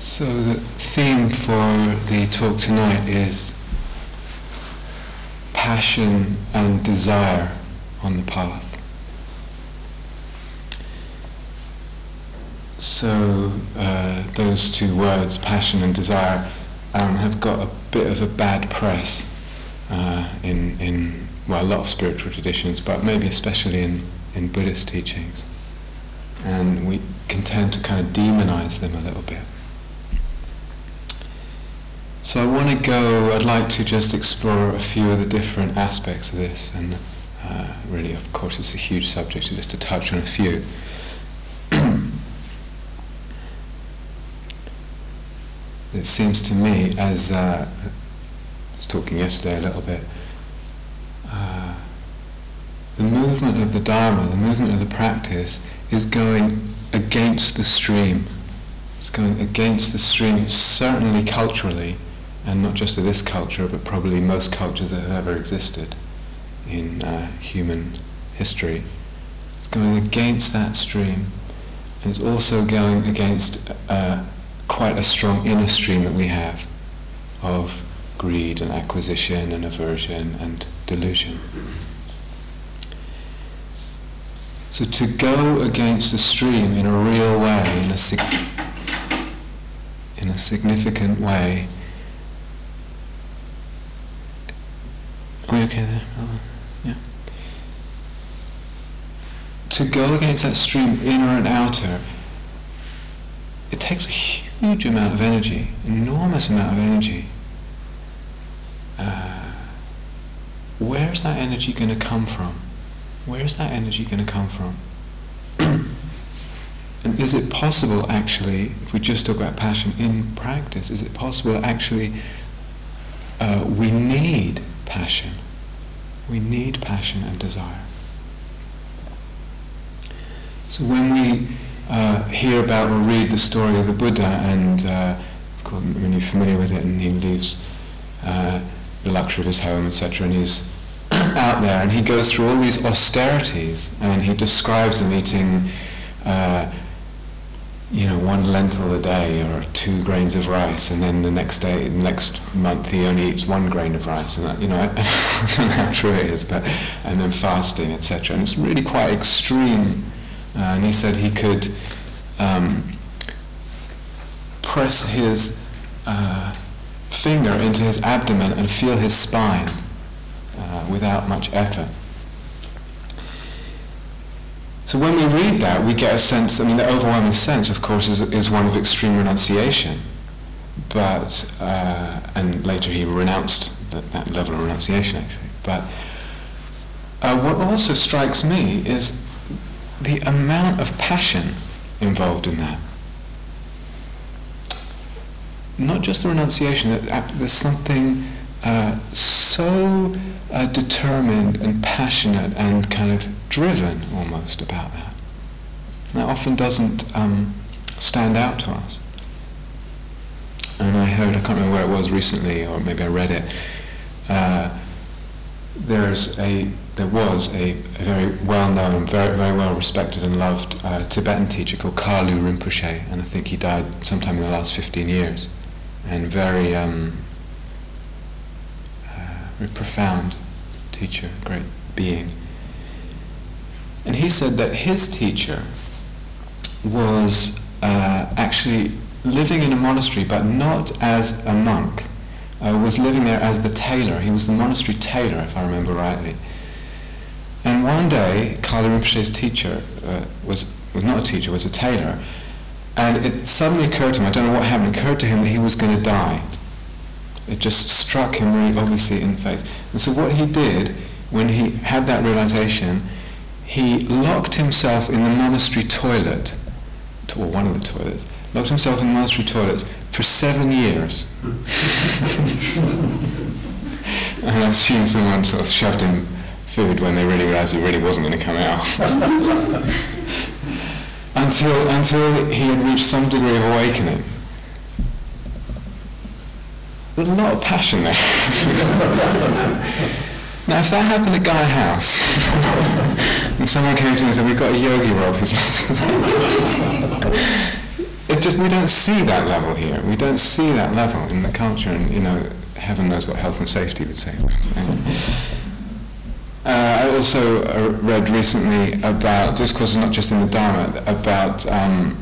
So the theme for the talk tonight is passion and desire on the path. So uh, those two words, passion and desire, um, have got a bit of a bad press uh, in, in well, a lot of spiritual traditions, but maybe especially in, in Buddhist teachings. And we can tend to kind of demonize them a little bit. So I want to go, I'd like to just explore a few of the different aspects of this, and uh, really, of course, it's a huge subject, just to touch on a few. it seems to me, as uh, I was talking yesterday a little bit, uh, the movement of the Dharma, the movement of the practice, is going against the stream. It's going against the stream, certainly culturally, and not just to this culture, but probably most cultures that have ever existed in uh, human history. It's going against that stream, and it's also going against uh, quite a strong inner stream that we have of greed and acquisition and aversion and delusion. So to go against the stream in a real way, in a, sig- in a significant way, We okay there? Yeah. To go against that stream, inner and outer, it takes a huge amount of energy, enormous amount of energy. Uh, where's that energy going to come from? Where's that energy going to come from? and is it possible, actually, if we just talk about passion in practice, is it possible actually uh, we need passion. We need passion and desire. So when we uh, hear about or read the story of the Buddha, and uh, when you're familiar with it, and he leaves uh, the luxury of his home, etc., and he's out there, and he goes through all these austerities, and he describes them eating uh, you know, one lentil a day or two grains of rice, and then the next day, next month he only eats one grain of rice, and that, you know, I, don't know how true it is, but and then fasting, etc. And it's really quite extreme. Uh, and he said he could um, press his uh, finger into his abdomen and feel his spine uh, without much effort. So when we read that, we get a sense, I mean, the overwhelming sense, of course, is, is one of extreme renunciation. But, uh, and later he renounced that, that, level of renunciation, actually. But uh, what also strikes me is the amount of passion involved in that. Not just the renunciation, there's something uh, so uh, determined and passionate and kind of driven almost about that. That often doesn't um, stand out to us. And I heard, I can't remember where it was recently, or maybe I read it. Uh, there's a, there was a, a very well-known, very very well respected and loved uh, Tibetan teacher called Kalu Rinpoche, and I think he died sometime in the last 15 years, and very um, very profound teacher, great being. And he said that his teacher was uh, actually living in a monastery, but not as a monk. Uh, was living there as the tailor. He was the monastery tailor, if I remember rightly. And one day, Kalu Rinpoche's teacher uh, was, was not a teacher, was a tailor. And it suddenly occurred to him, I don't know what happened, it occurred to him that he was going to die. It just struck him really obviously in the face. And so what he did when he had that realization, he locked himself in the monastery toilet, or one of the toilets, locked himself in the monastery toilets for seven years. and I assume someone sort of shoved him food when they really realized he really wasn't going to come out. until, until he had reached some degree of awakening. There's a lot of passion there. now, if that happened at Gaia House, and someone came to me and said, we've got a yogi robe, it just we don't see that level here. We don't see that level in the culture, and you know, heaven knows what health and safety would say. Uh, I also uh, read recently about discourses not just in the Dharma about um,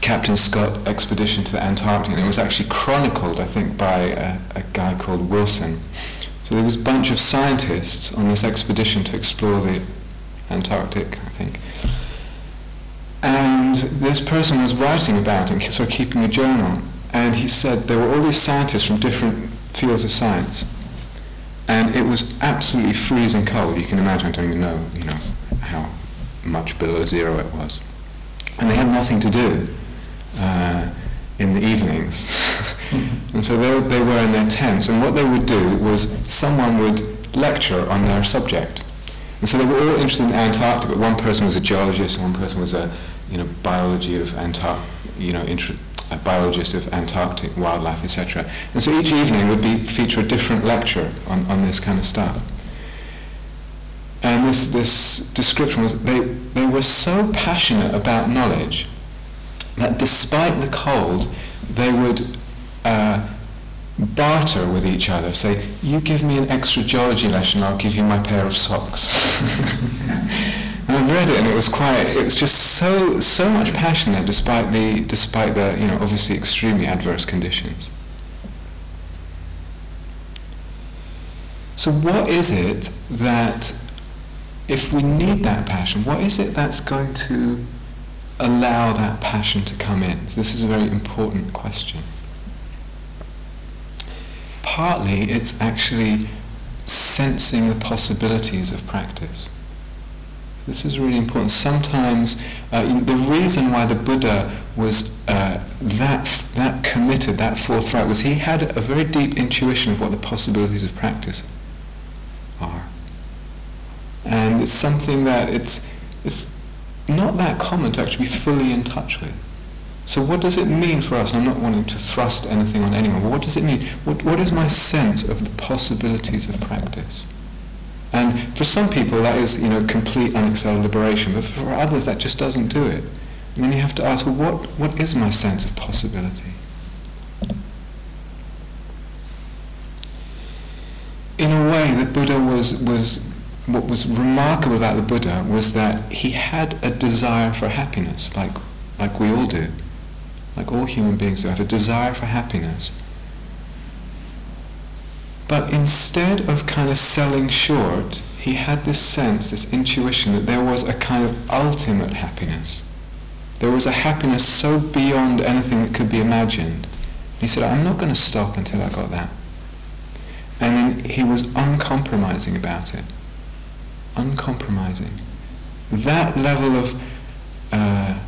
Captain Scott expedition to the Antarctic, and it was actually chronicled, I think, by a, a guy called Wilson. So there was a bunch of scientists on this expedition to explore the Antarctic, I think. And this person was writing about it, sort of keeping a journal. And he said there were all these scientists from different fields of science. And it was absolutely freezing cold. You can imagine, I don't even know, you know, how much below zero it was. And they had nothing to do uh, in the evenings. and so they, they were in their tents. And what they would do was someone would lecture on their subject. And so they were all interested in Antarctica, but one person was a geologist, and one person was a you know, biology of Antarctica, you know, a biologist of Antarctic wildlife, etc. And so each evening would be feature a different lecture on, on this kind of stuff. And this, this description was they, they were so passionate about knowledge that despite the cold, they would uh, barter with each other. Say, you give me an extra geology lesson, I'll give you my pair of socks. And I read it, and it was quite. It was just so so much passion there, despite the despite the you know obviously extremely adverse conditions. So what is it that, if we need that passion, what is it that's going to allow that passion to come in? So this is a very important question. Partly, it's actually sensing the possibilities of practice. This is really important. Sometimes uh, the reason why the Buddha was uh, that, that committed, that forthright, was he had a very deep intuition of what the possibilities of practice are. And it's something that it's, it's not that common to actually be fully in touch with. So what does it mean for us? I'm not wanting to thrust anything on anyone, what does it mean? What, what is my sense of the possibilities of practice? And for some people that is, you know, complete unexcelled liberation, but for others that just doesn't do it. And then you have to ask, well, what, what is my sense of possibility? In a way, the Buddha was, was, what was remarkable about the Buddha was that he had a desire for happiness, like, like we all do. Like all human beings do, have a desire for happiness. But instead of kind of selling short, he had this sense, this intuition that there was a kind of ultimate happiness. There was a happiness so beyond anything that could be imagined. He said, I'm not going to stop until I got that. And then he was uncompromising about it. Uncompromising. That level of uh,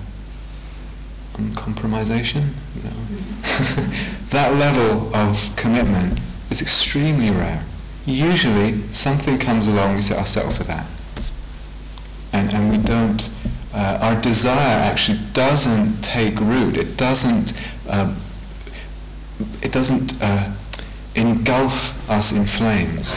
uncompromisation, that level of commitment is extremely rare. Usually something comes along, we say, I'll settle for that. And, and we don't, uh, our desire actually doesn't take root. It doesn't, um, it doesn't uh, engulf us in flames.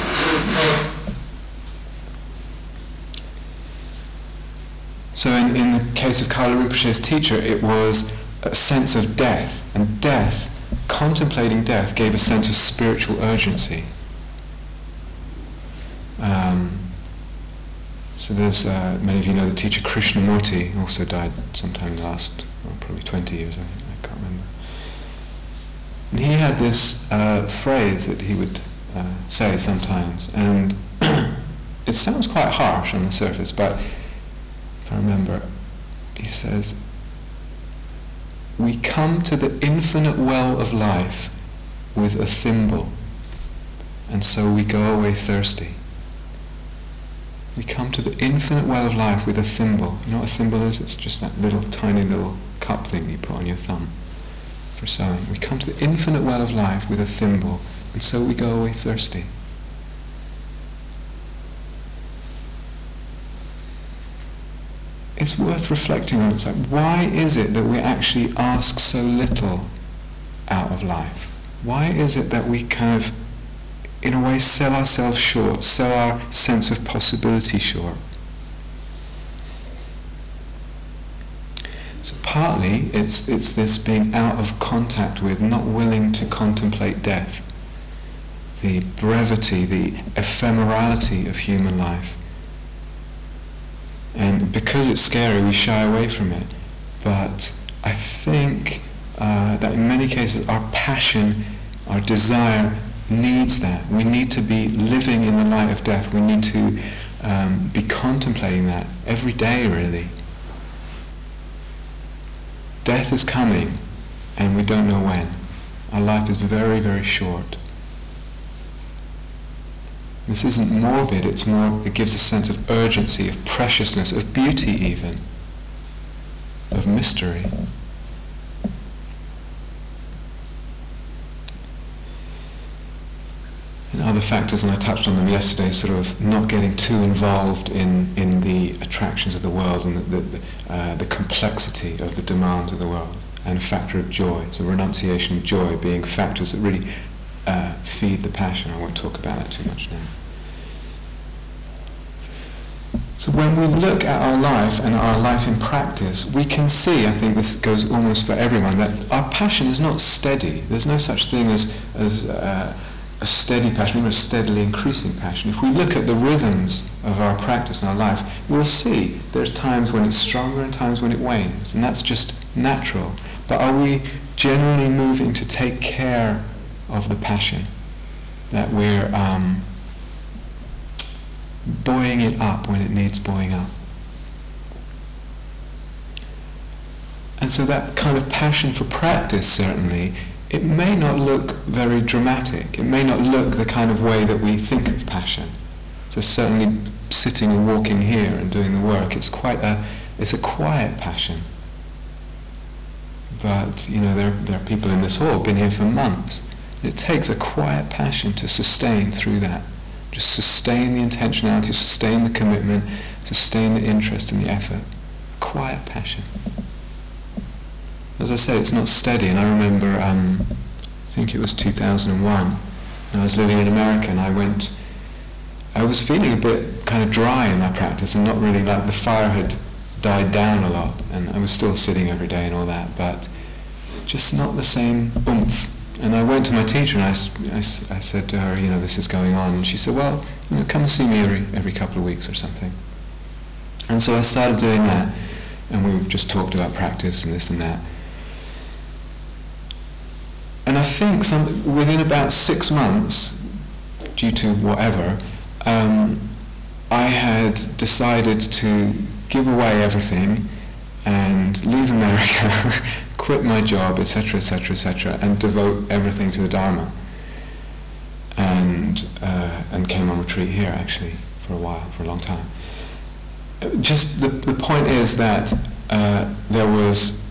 So in, in the case of Kalu Rinpoche's teacher, it was a sense of death, and death contemplating death gave a sense of spiritual urgency. Um, so there's, uh, many of you know the teacher Krishnamurti, also died sometime last, well, probably 20 years, I, I, can't remember. And he had this uh, phrase that he would uh, say sometimes, and it sounds quite harsh on the surface, but if I remember, he says, we come to the infinite well of life with a thimble, and so we go away thirsty. We come to the infinite well of life with a thimble. You know what a thimble is? It's just that little tiny little cup thing you put on your thumb for sewing. We come to the infinite well of life with a thimble, and so we go away thirsty. It's worth reflecting on. It's like, why is it that we actually ask so little out of life? Why is it that we kind of, in a way, sell ourselves short, sell our sense of possibility short? So partly it's, it's this being out of contact with, not willing to contemplate death, the brevity, the ephemerality of human life. And because it's scary, we shy away from it. But I think uh, that in many cases our passion, our desire needs that. We need to be living in the light of death. We need to um, be contemplating that every day, really. Death is coming, and we don't know when. Our life is very, very short. This isn't morbid, it's more, it gives a sense of urgency, of preciousness, of beauty even, of mystery. And other factors, and I touched on them yesterday, sort of not getting too involved in, in the attractions of the world and the, the, uh, the complexity of the demands of the world, and a factor of joy, so renunciation of joy being factors that really uh, feed the passion. I won't talk about that too much now. So when we look at our life and our life in practice, we can see, I think this goes almost for everyone, that our passion is not steady. There's no such thing as, as uh, a steady passion, even a steadily increasing passion. If we look at the rhythms of our practice and our life, we'll see there's times when it's stronger and times when it wanes, and that's just natural. But are we generally moving to take care of the passion? That we're um, buoying it up when it needs buoying up. And so that kind of passion for practice certainly, it may not look very dramatic. It may not look the kind of way that we think of passion. So certainly sitting and walking here and doing the work, it's quite a, it's a quiet passion. But, you know, there, there are people in this hall, who've been here for months. It takes a quiet passion to sustain through that. Just sustain the intentionality, sustain the commitment, sustain the interest and the effort. A Quiet passion. As I said, it's not steady, and I remember, um, I think it was 2001, and I was living in America, and I went, I was feeling a bit kind of dry in my practice, and not really like the fire had died down a lot, and I was still sitting every day and all that, but just not the same oomph and I went to my teacher and I, I, I, said to her, you know, this is going on. And she said, well, you know, come and see me every, every couple of weeks or something. And so I started doing that. And we just talked about practice and this and that. And I think some, within about six months, due to whatever, um, I had decided to give away everything and leave America quit my job, etc., etc., etc., and devote everything to the Dharma. And uh, and came on retreat here actually for a while, for a long time. Just the the point is that uh, there was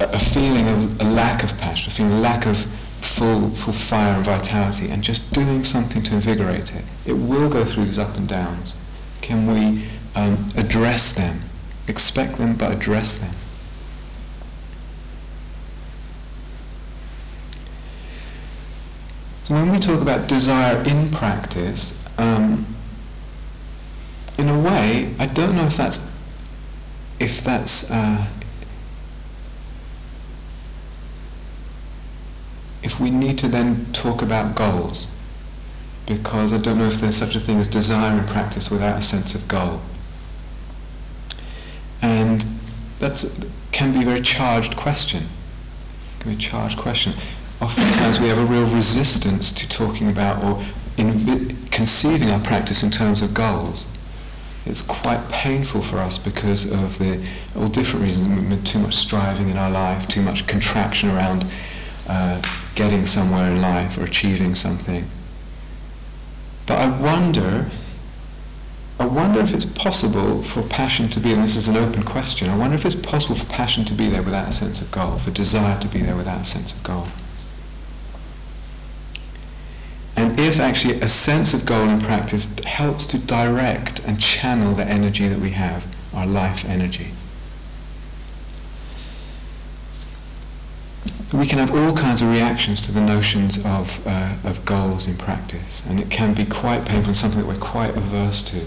a, a feeling of a lack of passion, a feeling of lack of full full fire and vitality, and just doing something to invigorate it. It will go through these up and downs. Can we um, address them? Expect them, but address them. So when we talk about desire in practice, um, in a way, I don't know if that's if that's uh, if we need to then talk about goals, because I don't know if there's such a thing as desire in practice without a sense of goal, and that can be a very charged question. Can be a charged question oftentimes we have a real resistance to talking about or conceiving our practice in terms of goals. It's quite painful for us because of the all different reasons. Too much striving in our life, too much contraction around uh, getting somewhere in life or achieving something. But I wonder, I wonder if it's possible for passion to be, and this is an open question, I wonder if it's possible for passion to be there without a sense of goal, for desire to be there without a sense of goal. And if actually a sense of goal in practice helps to direct and channel the energy that we have, our life energy. We can have all kinds of reactions to the notions of, uh, of goals in practice, and it can be quite painful and something that we're quite averse to.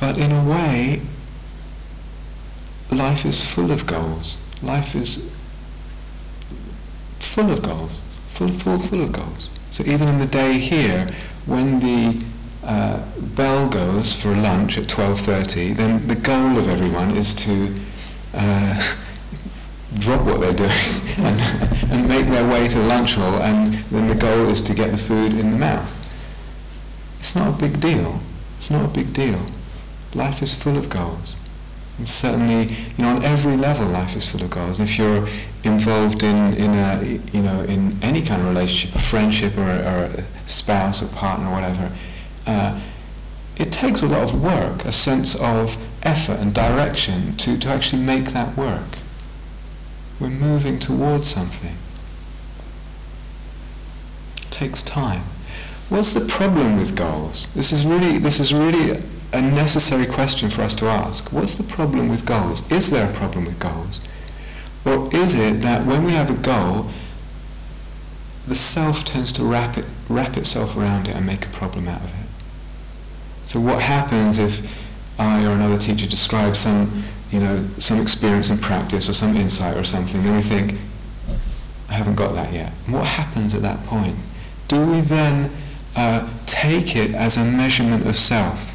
But in a way, life is full of goals. Life is full of goals, full, full, full of goals. So even in the day here, when the uh, bell goes for lunch at 12.30, then the goal of everyone is to uh, drop what they're doing and, and make their way to the lunch hall, and then the goal is to get the food in the mouth. It's not a big deal. It's not a big deal. Life is full of goals. And certainly, you know, on every level, life is full of goals. And if you're involved in, in a, you know, in any kind of relationship, a friendship or a, or a spouse or partner or whatever, uh, it takes a lot of work, a sense of effort and direction to, to actually make that work. We're moving towards something. It takes time. What's the problem with goals? This is really, this is really a necessary question for us to ask. What's the problem with goals? Is there a problem with goals? Or is it that when we have a goal, the self tends to wrap, it, wrap itself around it and make a problem out of it? So what happens if I or another teacher describes some, you know, some experience in practice or some insight or something, and we think, I haven't got that yet. What happens at that point? Do we then uh, take it as a measurement of self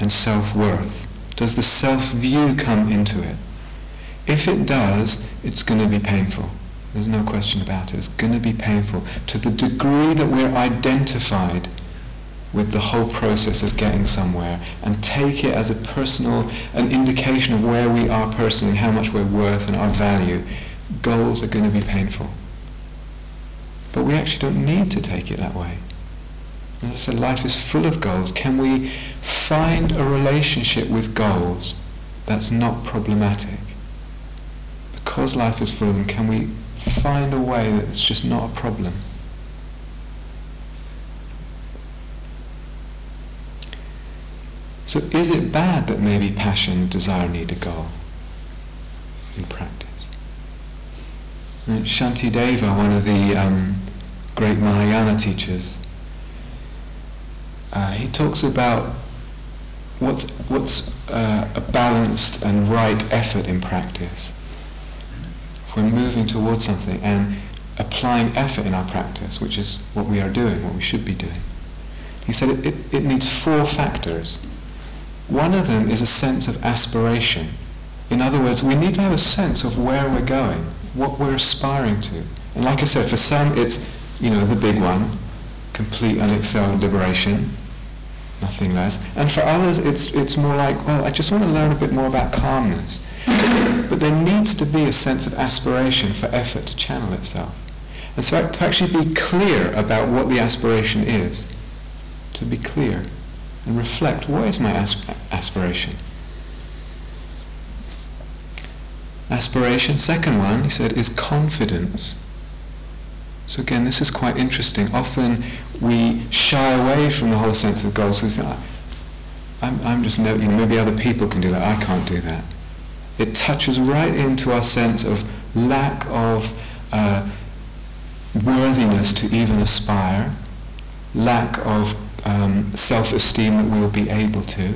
and self-worth? Does the self-view come into it? If it does, it's going to be painful. There's no question about it. It's going to be painful to the degree that we're identified with the whole process of getting somewhere and take it as a personal, an indication of where we are personally how much we're worth and our value, goals are going to be painful. But we actually don't need to take it that way. As I said, life is full of goals. Can we find a relationship with goals that's not problematic? Because life is full of them, can we find a way that it's just not a problem? So is it bad that maybe passion, desire need a goal in practice? Shantideva, one of the um, great Mahayana teachers, uh, he talks about what's, what's uh, a balanced and right effort in practice. If we're moving towards something and applying effort in our practice, which is what we are doing, what we should be doing, he said it, it, it needs four factors. One of them is a sense of aspiration. In other words, we need to have a sense of where we're going, what we're aspiring to. And like I said, for some it's, you know, the big one, complete unexcelled liberation, nothing less. And for others, it's, it's more like, well, I just want to learn a bit more about calmness. but there needs to be a sense of aspiration for effort to channel itself. And so to actually be clear about what the aspiration is, to be clear and reflect, what is my asp- aspiration? Aspiration, second one, he said, is confidence. So again, this is quite interesting. Often we shy away from the whole sense of goals. I'm, I'm just, no, you know, maybe other people can do that. I can't do that. It touches right into our sense of lack of uh, worthiness to even aspire, lack of um, self-esteem that we'll be able to.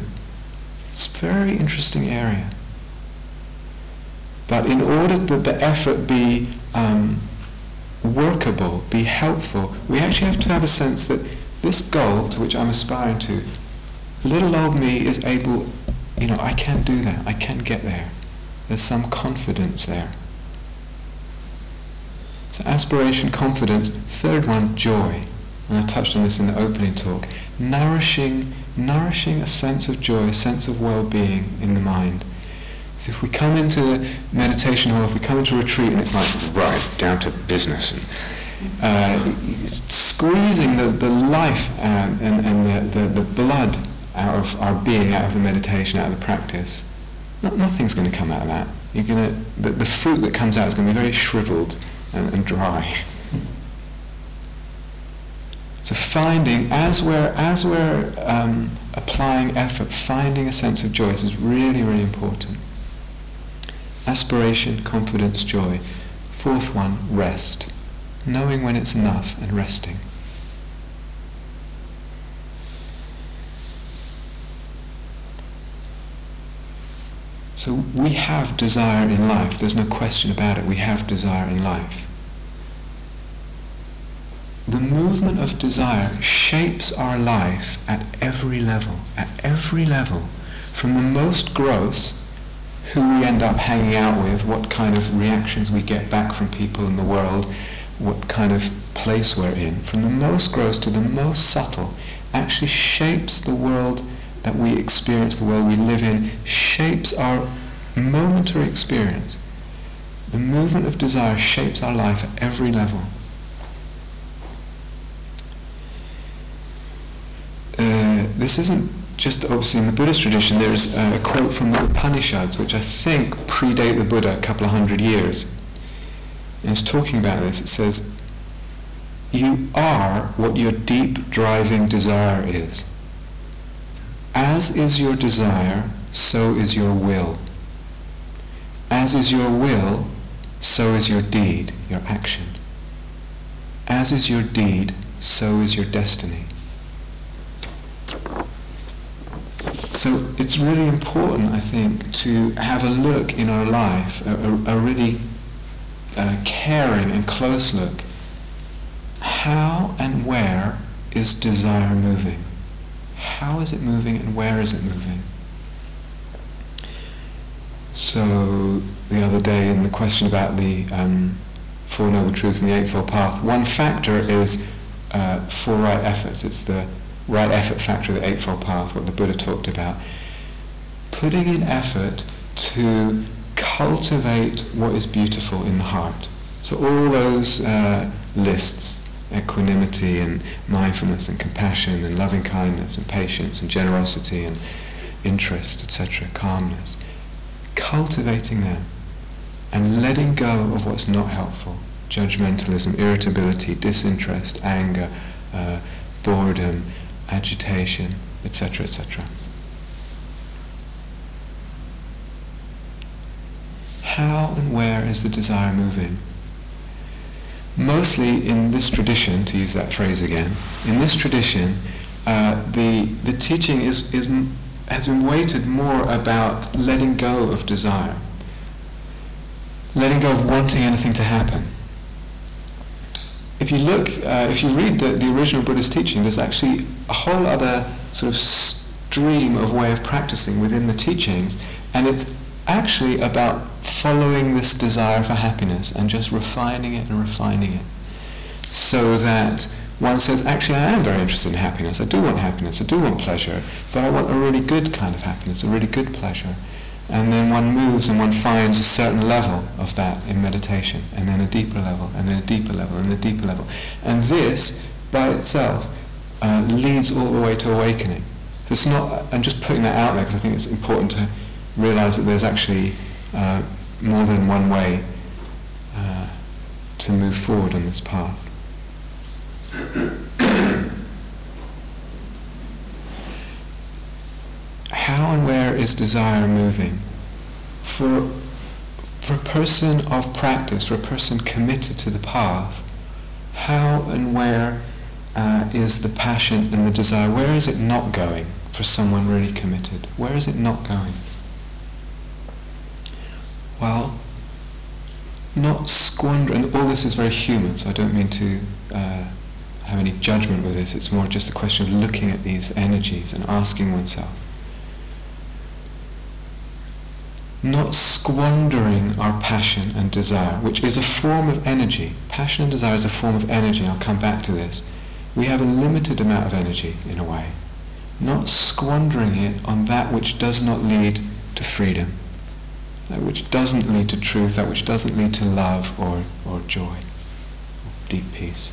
It's a very interesting area. But in order that the effort be um, workable, be helpful, we actually have to have a sense that this goal to which I'm aspiring to, little old me is able, you know, I can do that, I can get there. There's some confidence there. So aspiration, confidence. Third one, joy. And I touched on this in the opening talk. Nourishing, nourishing a sense of joy, a sense of well-being in the mind. So if we come into meditation or if we come into retreat and it's like, right, down to business, and, uh, squeezing the, the life and, and, and the, the, the blood out of our being, out of the meditation, out of the practice, not, nothing's going to come out of that. You're gonna, the, the fruit that comes out is going to be very shriveled and, and dry. So finding, as we're, as we're um, applying effort, finding a sense of joy is really, really important aspiration, confidence, joy. Fourth one, rest. Knowing when it's enough and resting. So we have desire in life, there's no question about it, we have desire in life. The movement of desire shapes our life at every level, at every level, from the most gross, who we end up hanging out with, what kind of reactions we get back from people in the world, what kind of place we're in, from the most gross to the most subtle, actually shapes the world that we experience, the world we live in, shapes our momentary experience. The movement of desire shapes our life at every level. Uh, this isn't just obviously in the Buddhist tradition. There's a quote from the Upanishads, which I think predate the Buddha a couple of hundred years. And it's talking about this. It says, "You are what your deep driving desire is." As is your desire, so is your will. As is your will, so is your deed, your action. As is your deed, so is your destiny. So it's really important, I think, to have a look in our life, a, a, a really uh, caring and close look. How and where is desire moving? how is it moving and where is it moving? So the other day in the question about the um, Four Noble Truths and the Eightfold Path, one factor is uh, four right efforts. It's the right effort factor of the Eightfold Path, what the Buddha talked about. Putting in effort to cultivate what is beautiful in the heart. So all those uh, lists, equanimity and mindfulness and compassion and loving kindness and patience and generosity and interest, etc., calmness. Cultivating them and letting go of what's not helpful judgmentalism, irritability, disinterest, anger, uh, boredom, agitation, etc., etc. How and where is the desire moving? mostly in this tradition, to use that phrase again, in this tradition, uh, the, the teaching is, is, has been weighted more about letting go of desire, letting go of wanting anything to happen. If you look, uh, if you read the, the original Buddhist teaching, there's actually a whole other sort of stream of way of practicing within the teachings, and it's actually about following this desire for happiness and just refining it and refining it so that one says, actually, I am very interested in happiness. I do want happiness. I do want pleasure. But I want a really good kind of happiness, a really good pleasure. And then one moves and one finds a certain level of that in meditation, and then a deeper level, and then a deeper level, and a deeper level. And this, by itself, uh, leads all the way to awakening. So it's not, I'm just putting that out there because I think it's important to realize that there's actually uh, more than one way uh, to move forward on this path. How and where is desire moving? For, for a person of practice, for a person committed to the path, how and where uh, is the passion and the desire? Where is it not going for someone really committed? Where is it not going? Well, not squander, and all this is very human, so I don't mean to uh, have any judgment with this. It's more just a question of looking at these energies and asking oneself. Not squandering our passion and desire, which is a form of energy. Passion and desire is a form of energy. I'll come back to this. We have a limited amount of energy, in a way. Not squandering it on that which does not lead to freedom that which doesn't lead to truth, that which doesn't lead to love or, or joy, deep peace.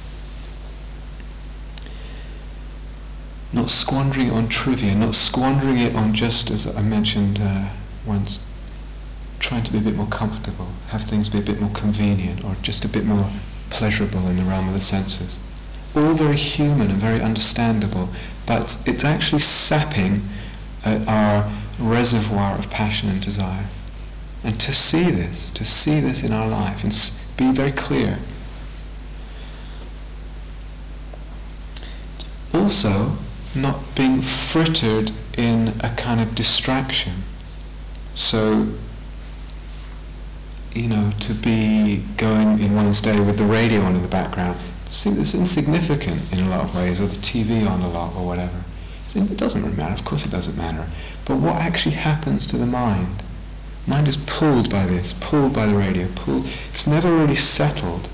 Not squandering it on trivia, not squandering it on just, as I mentioned uh, once, trying to be a bit more comfortable, have things be a bit more convenient or just a bit more pleasurable in the realm of the senses. All very human and very understandable, but it's actually sapping at our reservoir of passion and desire. And to see this, to see this in our life and be very clear. Also, not being frittered in a kind of distraction. So, you know, to be going in one's day with the radio on in the background, it's insignificant in a lot of ways, or the TV on a lot, or whatever. It doesn't really matter, of course it doesn't matter. But what actually happens to the mind? Mind is pulled by this, pulled by the radio, pulled. It's never really settled.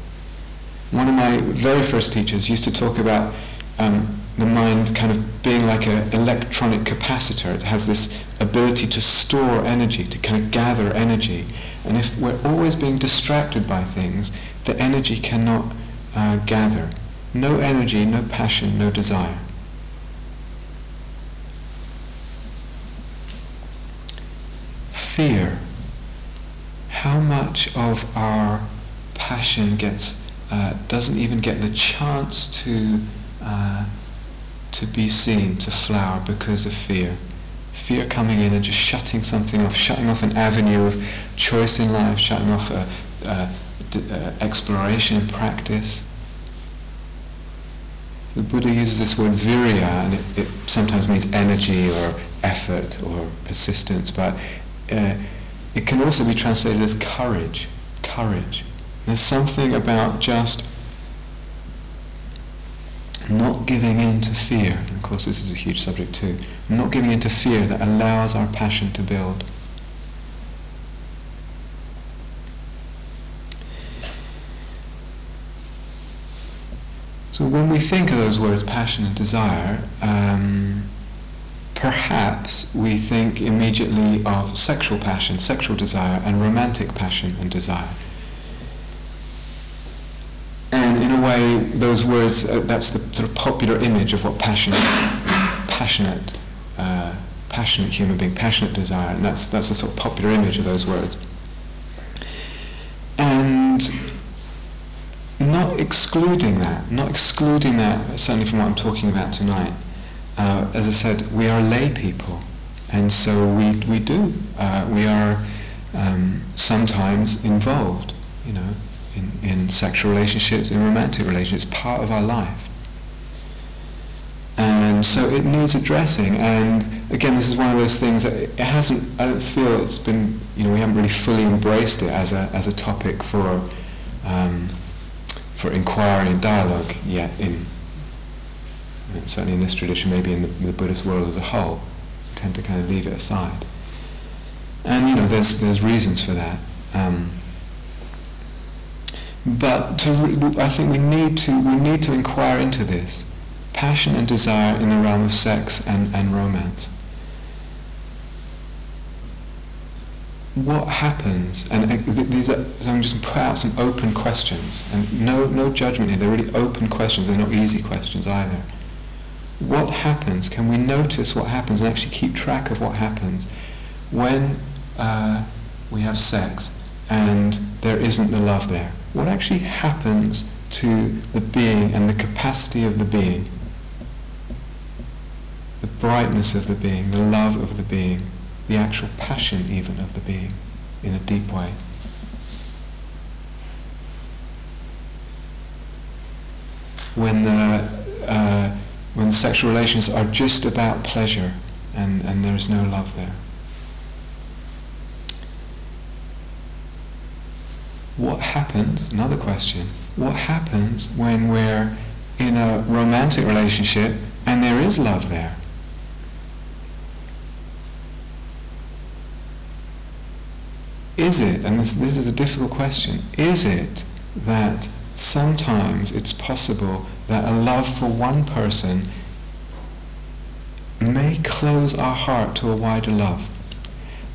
One of my very first teachers used to talk about um, the mind kind of being like an electronic capacitor. It has this ability to store energy, to kind of gather energy. And if we're always being distracted by things, the energy cannot uh, gather. No energy, no passion, no desire. fear, how much of our passion gets uh, doesn't even get the chance to uh, to be seen, to flower because of fear. Fear coming in and just shutting something off, shutting off an avenue of choice in life, shutting off a, a, a exploration and practice. The Buddha uses this word virya, and it, it sometimes means energy or effort or persistence, but uh, it can also be translated as courage. Courage. There's something about just not giving in to fear. Of course, this is a huge subject too. Not giving in to fear that allows our passion to build. So when we think of those words, passion and desire, um, perhaps we think immediately of sexual passion, sexual desire, and romantic passion and desire. And in a way, those words, uh, that's the sort of popular image of what passion is. passionate, uh, passionate human being, passionate desire, and that's, that's the sort of popular image of those words. And not excluding that, not excluding that, certainly from what I'm talking about tonight, uh, as I said, we are lay people, and so we we do uh, we are um, sometimes involved, you know, in, in sexual relationships, in romantic relationships, part of our life. And so it needs addressing. And again, this is one of those things that it hasn't. I don't feel it's been. You know, we haven't really fully embraced it as a as a topic for um, for inquiry and dialogue yet in certainly in this tradition, maybe in the, the, Buddhist world as a whole, tend to kind of leave it aside. And you know, there's there's reasons for that. Um, but to I think we need to we need to inquire into this passion and desire in the realm of sex and, and romance. What happens? And uh, these are so I'm just put out some open questions, and no no judgment here. They're really open questions. They're not easy questions either what happens, can we notice what happens and actually keep track of what happens when uh, we have sex and there isn't the love there? What actually happens to the being and the capacity of the being? The brightness of the being, the love of the being, the actual passion even of the being in a deep way. When the uh, when sexual relations are just about pleasure and, and there is no love there. What happens, another question, what happens when we're in a romantic relationship and there is love there? Is it, and this, this is a difficult question, is it that sometimes it's possible that a love for one person may close our heart to a wider love.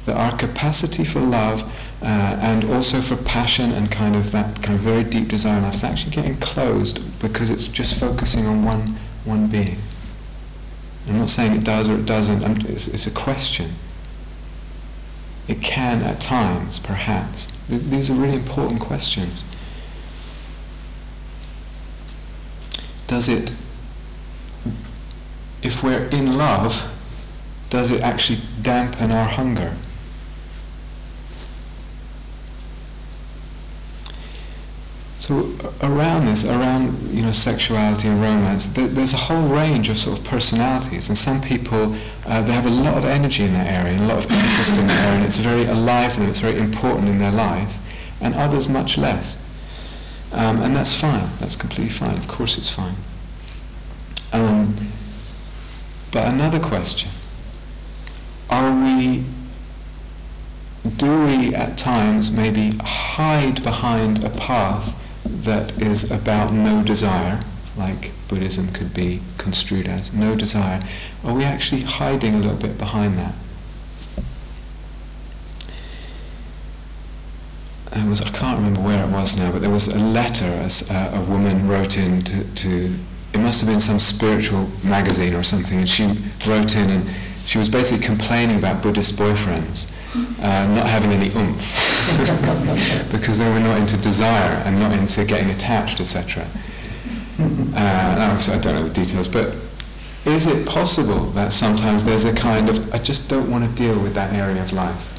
That our capacity for love uh, and also for passion and kind of that kind of very deep desire in life is actually getting closed because it's just focusing on one one being. I'm not saying it does or it doesn't. It's, it's, a question. It can at times, perhaps. These are really important questions. does it, if we're in love, does it actually dampen our hunger? So around this, around you know sexuality and romance, there's a whole range of sort of personalities, and some people uh, they have a lot of energy in that area, and a lot of interest in that area and it's very alive to them, it's very important in their life, and others much less. Um, and that's fine, that's completely fine, of course it's fine. Um, but another question, are we, do we at times maybe hide behind a path that is about no desire, like Buddhism could be construed as, no desire, are we actually hiding a little bit behind that? There was, I can't remember where it was now, but there was a letter as uh, a woman wrote in to, to, it must have been some spiritual magazine or something, and she wrote in and she was basically complaining about Buddhist boyfriends uh, not having any oomph because they were not into desire and not into getting attached, etc. Uh, I don't know the details, but is it possible that sometimes there's a kind of, I just don't want to deal with that area of life.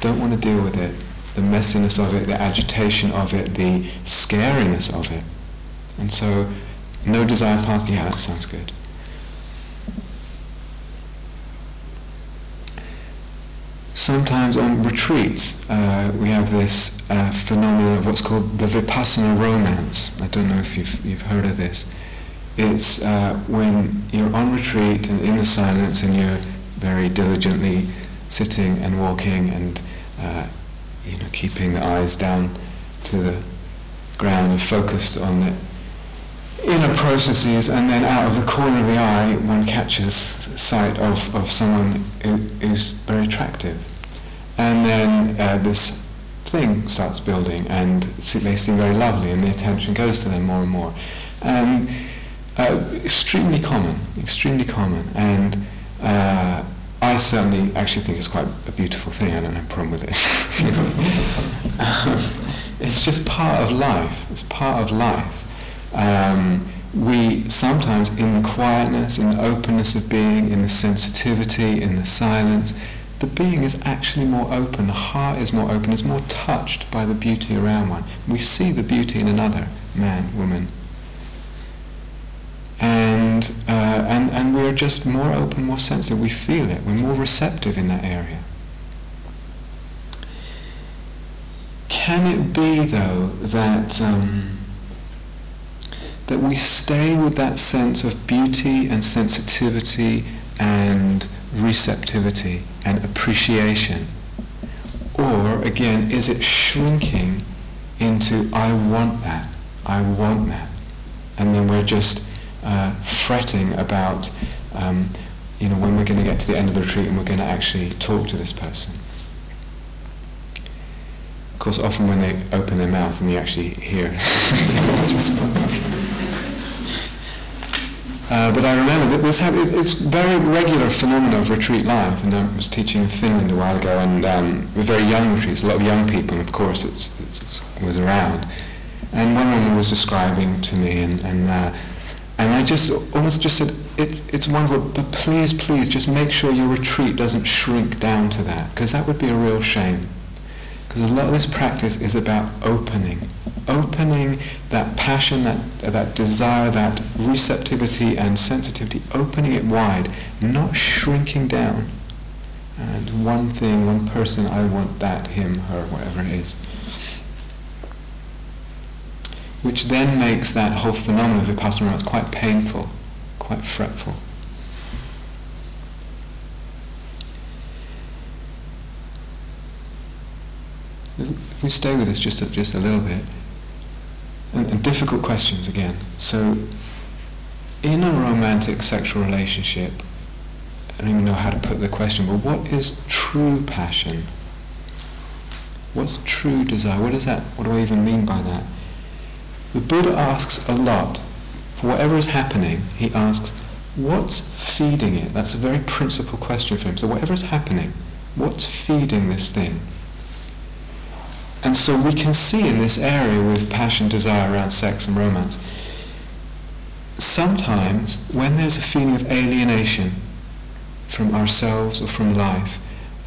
Don't want to deal with it. The messiness of it, the agitation of it, the scariness of it. And so, no desire path, yeah, that sounds good. Sometimes on retreats uh, we have this uh, phenomenon of what's called the vipassana romance. I don't know if you've, you've heard of this. It's uh, when you're on retreat and in the silence and you're very diligently sitting and walking and uh, you know keeping the eyes down to the ground and focused on the inner processes and then out of the corner of the eye one catches sight of, of someone who's very attractive and then uh, this thing starts building and they seem very lovely and the attention goes to them more and more. And uh, extremely common, extremely common. And uh, I certainly actually think it's quite a beautiful thing. I don't have a problem with it. it's just part of life. It's part of life. Um, we sometimes, in the quietness, in the openness of being, in the sensitivity, in the silence, the being is actually more open, the heart is more open, is more touched by the beauty around one. We see the beauty in another, man, woman. And, uh, and, and we're just more open, more sensitive. We feel it. We're more receptive in that area. Can it be, though, that, um, that we stay with that sense of beauty and sensitivity and receptivity and appreciation? Or again, is it shrinking into I want that, I want that? And then we're just uh, fretting about, um, you know, when we're going to get to the end of the retreat and we're going to actually talk to this person. Of course, often when they open their mouth and you actually hear Uh, but I remember that this it's very regular phenomenon of retreat life, and I was teaching in Finland a while ago, and um, with very young retreats, a lot of young people, of course it's, it's, it was around. And one woman was describing to me, and, and, uh, and I just almost just said, it's, it's wonderful, but please, please, just make sure your retreat doesn't shrink down to that, because that would be a real shame. Because a lot of this practice is about opening, opening that passion, that, that desire, that receptivity and sensitivity, opening it wide, not shrinking down. And one thing, one person, I want that, him, her, whatever it is. Which then makes that whole phenomenon of vipassana quite painful, quite fretful. If we stay with this just a, just a little bit, and, and difficult questions again. So, in a romantic sexual relationship, I don't even know how to put the question, but what is true passion? What's true desire? What is that? What do I even mean by that? The Buddha asks a lot. For whatever is happening, he asks, what's feeding it? That's a very principal question for him. So whatever is happening, what's feeding this thing? And so we can see in this area with passion, desire around sex and romance, sometimes when there's a feeling of alienation from ourselves or from life,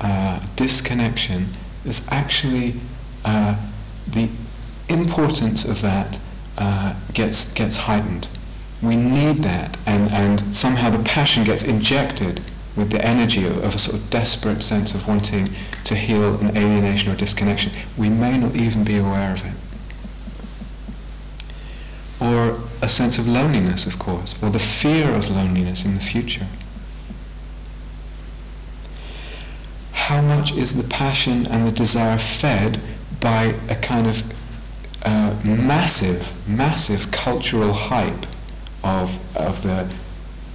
uh, disconnection, is actually uh, the importance of that uh, gets, gets heightened. We need that, and, and somehow the passion gets injected with the energy of, a sort of desperate sense of wanting to heal an alienation or disconnection, we may not even be aware of it. Or a sense of loneliness, of course, or the fear of loneliness in the future. How much is the passion and the desire fed by a kind of uh, massive, massive cultural hype of, of the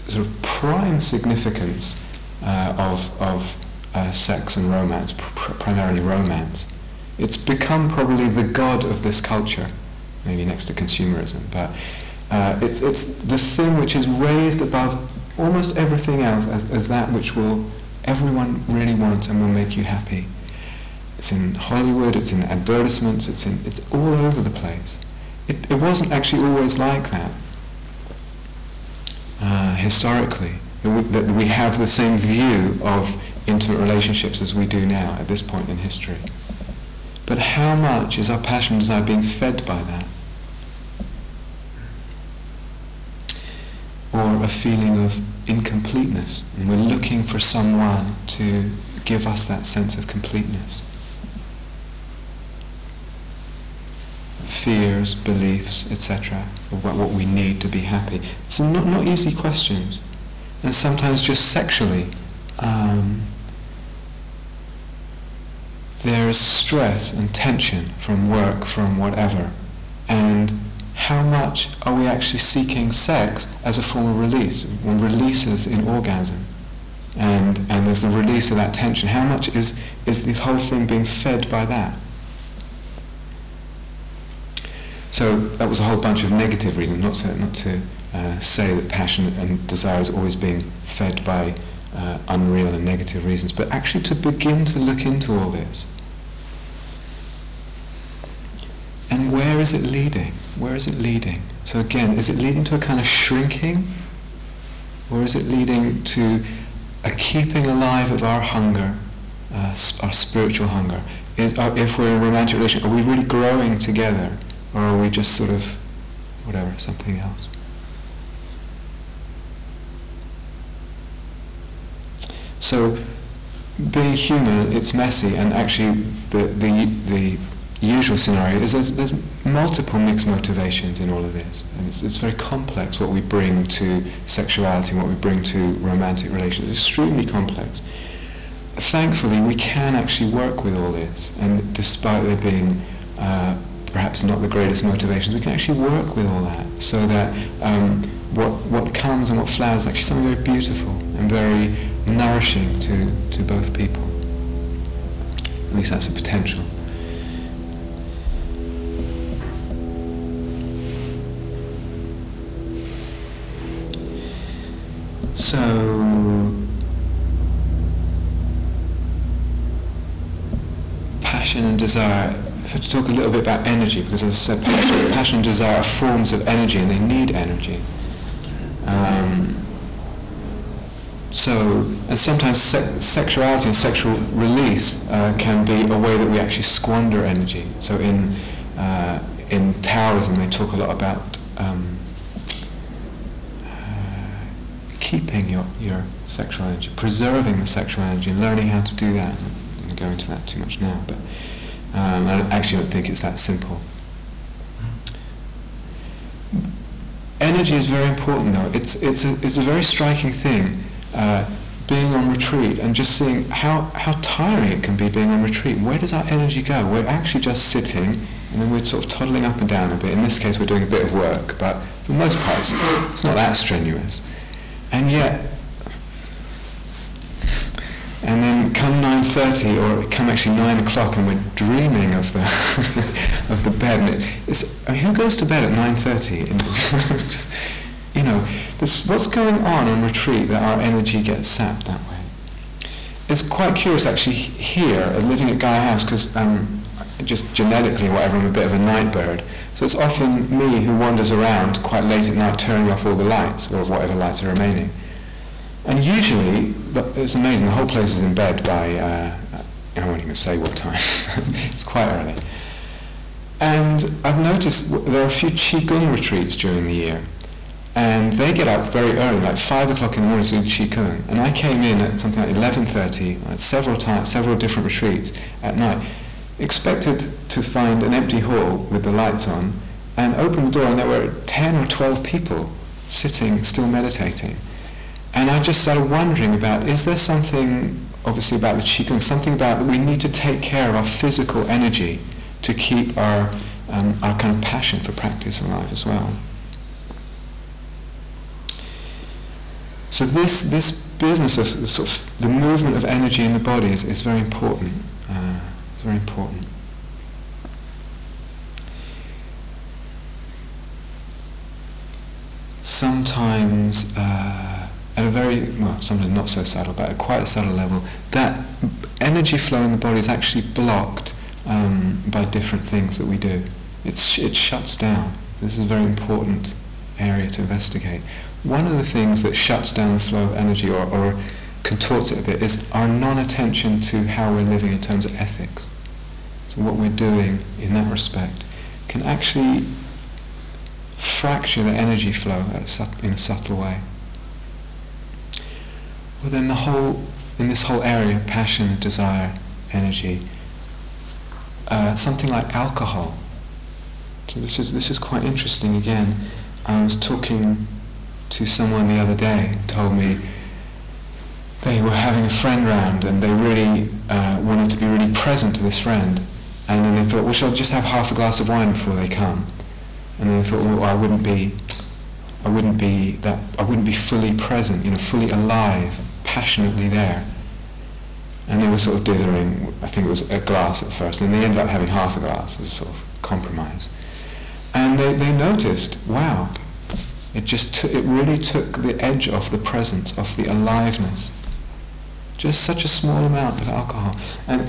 sort of prime significance uh, of, of uh, sex and romance, pr- primarily romance. It's become probably the god of this culture, maybe next to consumerism, but uh, it's, it's the thing which is raised above almost everything else as, as that which will everyone really wants and will make you happy. It's in Hollywood, it's in advertisements, it's, in, it's all over the place. It, it wasn't actually always like that uh, historically. That we, have the same view of intimate relationships as we do now at this point in history. But how much is our passion desire being fed by that? Or a feeling of incompleteness, and we're looking for someone to give us that sense of completeness. fears, beliefs, etc., about what we need to be happy. It's not, not easy questions. And sometimes just sexually, um, there is stress and tension from work, from whatever. And how much are we actually seeking sex as a form of release? One releases in orgasm. And, and there's the release of that tension. How much is, is the whole thing being fed by that? So that was a whole bunch of negative reasons, not to, not to uh, say that passion and desire is always being fed by uh, unreal and negative reasons, but actually to begin to look into all this. And where is it leading? Where is it leading? So again, is it leading to a kind of shrinking? Or is it leading to a keeping alive of our hunger, uh, our spiritual hunger? Is, uh, if we're in a romantic relationship, are we really growing together? Or are we just sort of, whatever, something else? So, being human, it's messy, and actually, the, the, the usual scenario is there's, there's multiple mixed motivations in all of this. And it's, it's very complex what we bring to sexuality, what we bring to romantic relations. It's extremely complex. Thankfully, we can actually work with all this, and despite there being uh, perhaps not the greatest motivations, we can actually work with all that so that um, what, what comes and what flowers is actually something very beautiful and very nourishing to, to both people. At least that's a potential. So, passion and desire If I to talk a little bit about energy because, as I said, passion, passion and desire are forms of energy, and they need energy. Um, so, and sometimes se- sexuality and sexual release uh, can be a way that we actually squander energy. So, in uh, in Taoism, they talk a lot about um, uh, keeping your, your sexual energy, preserving the sexual energy, and learning how to do that. I won't go into that too much now, but um, I actually don't think it's that simple. Energy is very important though. It's, it's, a, it's a very striking thing, uh, being on retreat and just seeing how, how tiring it can be being on retreat. Where does our energy go? We're actually just sitting and then we're sort of toddling up and down a bit. In this case we're doing a bit of work, but for the most part it's, not that strenuous. And yet and then come 9.30 or come actually 9 o'clock and we're dreaming of the of the bed. And it, it's, I mean, who goes to bed at 9.30? you know, this, what's going on in retreat that our energy gets sapped that way? It's quite curious actually here, living at Gaia House, because um, just genetically or whatever, I'm a bit of a night bird. So it's often me who wanders around quite late at night turning off all the lights or whatever lights are remaining. And usually, it's amazing, the whole place is in bed by, uh, I won't even say what time, it's quite early. And I've noticed there are a few Qigong retreats during the year. And they get up very early, like five o'clock in the morning to do qigong. And I came in at something like eleven thirty, at several several different retreats at night, expected to find an empty hall with the lights on, and opened the door, and there were ten or twelve people sitting, still meditating. And I just started wondering about: is there something, obviously, about the qigong, something about that we need to take care of our physical energy to keep our um, our kind of passion for practice alive as well. So this, this business of sort of the movement of energy in the body is, is very important. Uh, very important. Sometimes, uh, at a very, well, sometimes not so subtle, but at quite a subtle level, that energy flow in the body is actually blocked um, by different things that we do. It's, it shuts down. This is a very important area to investigate one of the things that shuts down the flow of energy or, or contorts it a bit is our non-attention to how we're living in terms of ethics. So what we're doing in that respect can actually fracture the energy flow in a subtle way. Well then the whole, in this whole area, of passion, desire, energy, uh, something like alcohol. So this is, this is quite interesting again. I was talking to someone the other day told me they were having a friend round and they really uh, wanted to be really present to this friend. And then they thought, well, shall I just have half a glass of wine before they come? And then they thought, well, I wouldn't be, I wouldn't be that, I wouldn't be fully present, you know, fully alive, passionately there. And they were sort of dithering. I think it was a glass at first, and they ended up having half a glass as a sort of compromise. And they, they noticed, wow, it just t- it really took the edge off the presence, off the aliveness. Just such a small amount of alcohol. And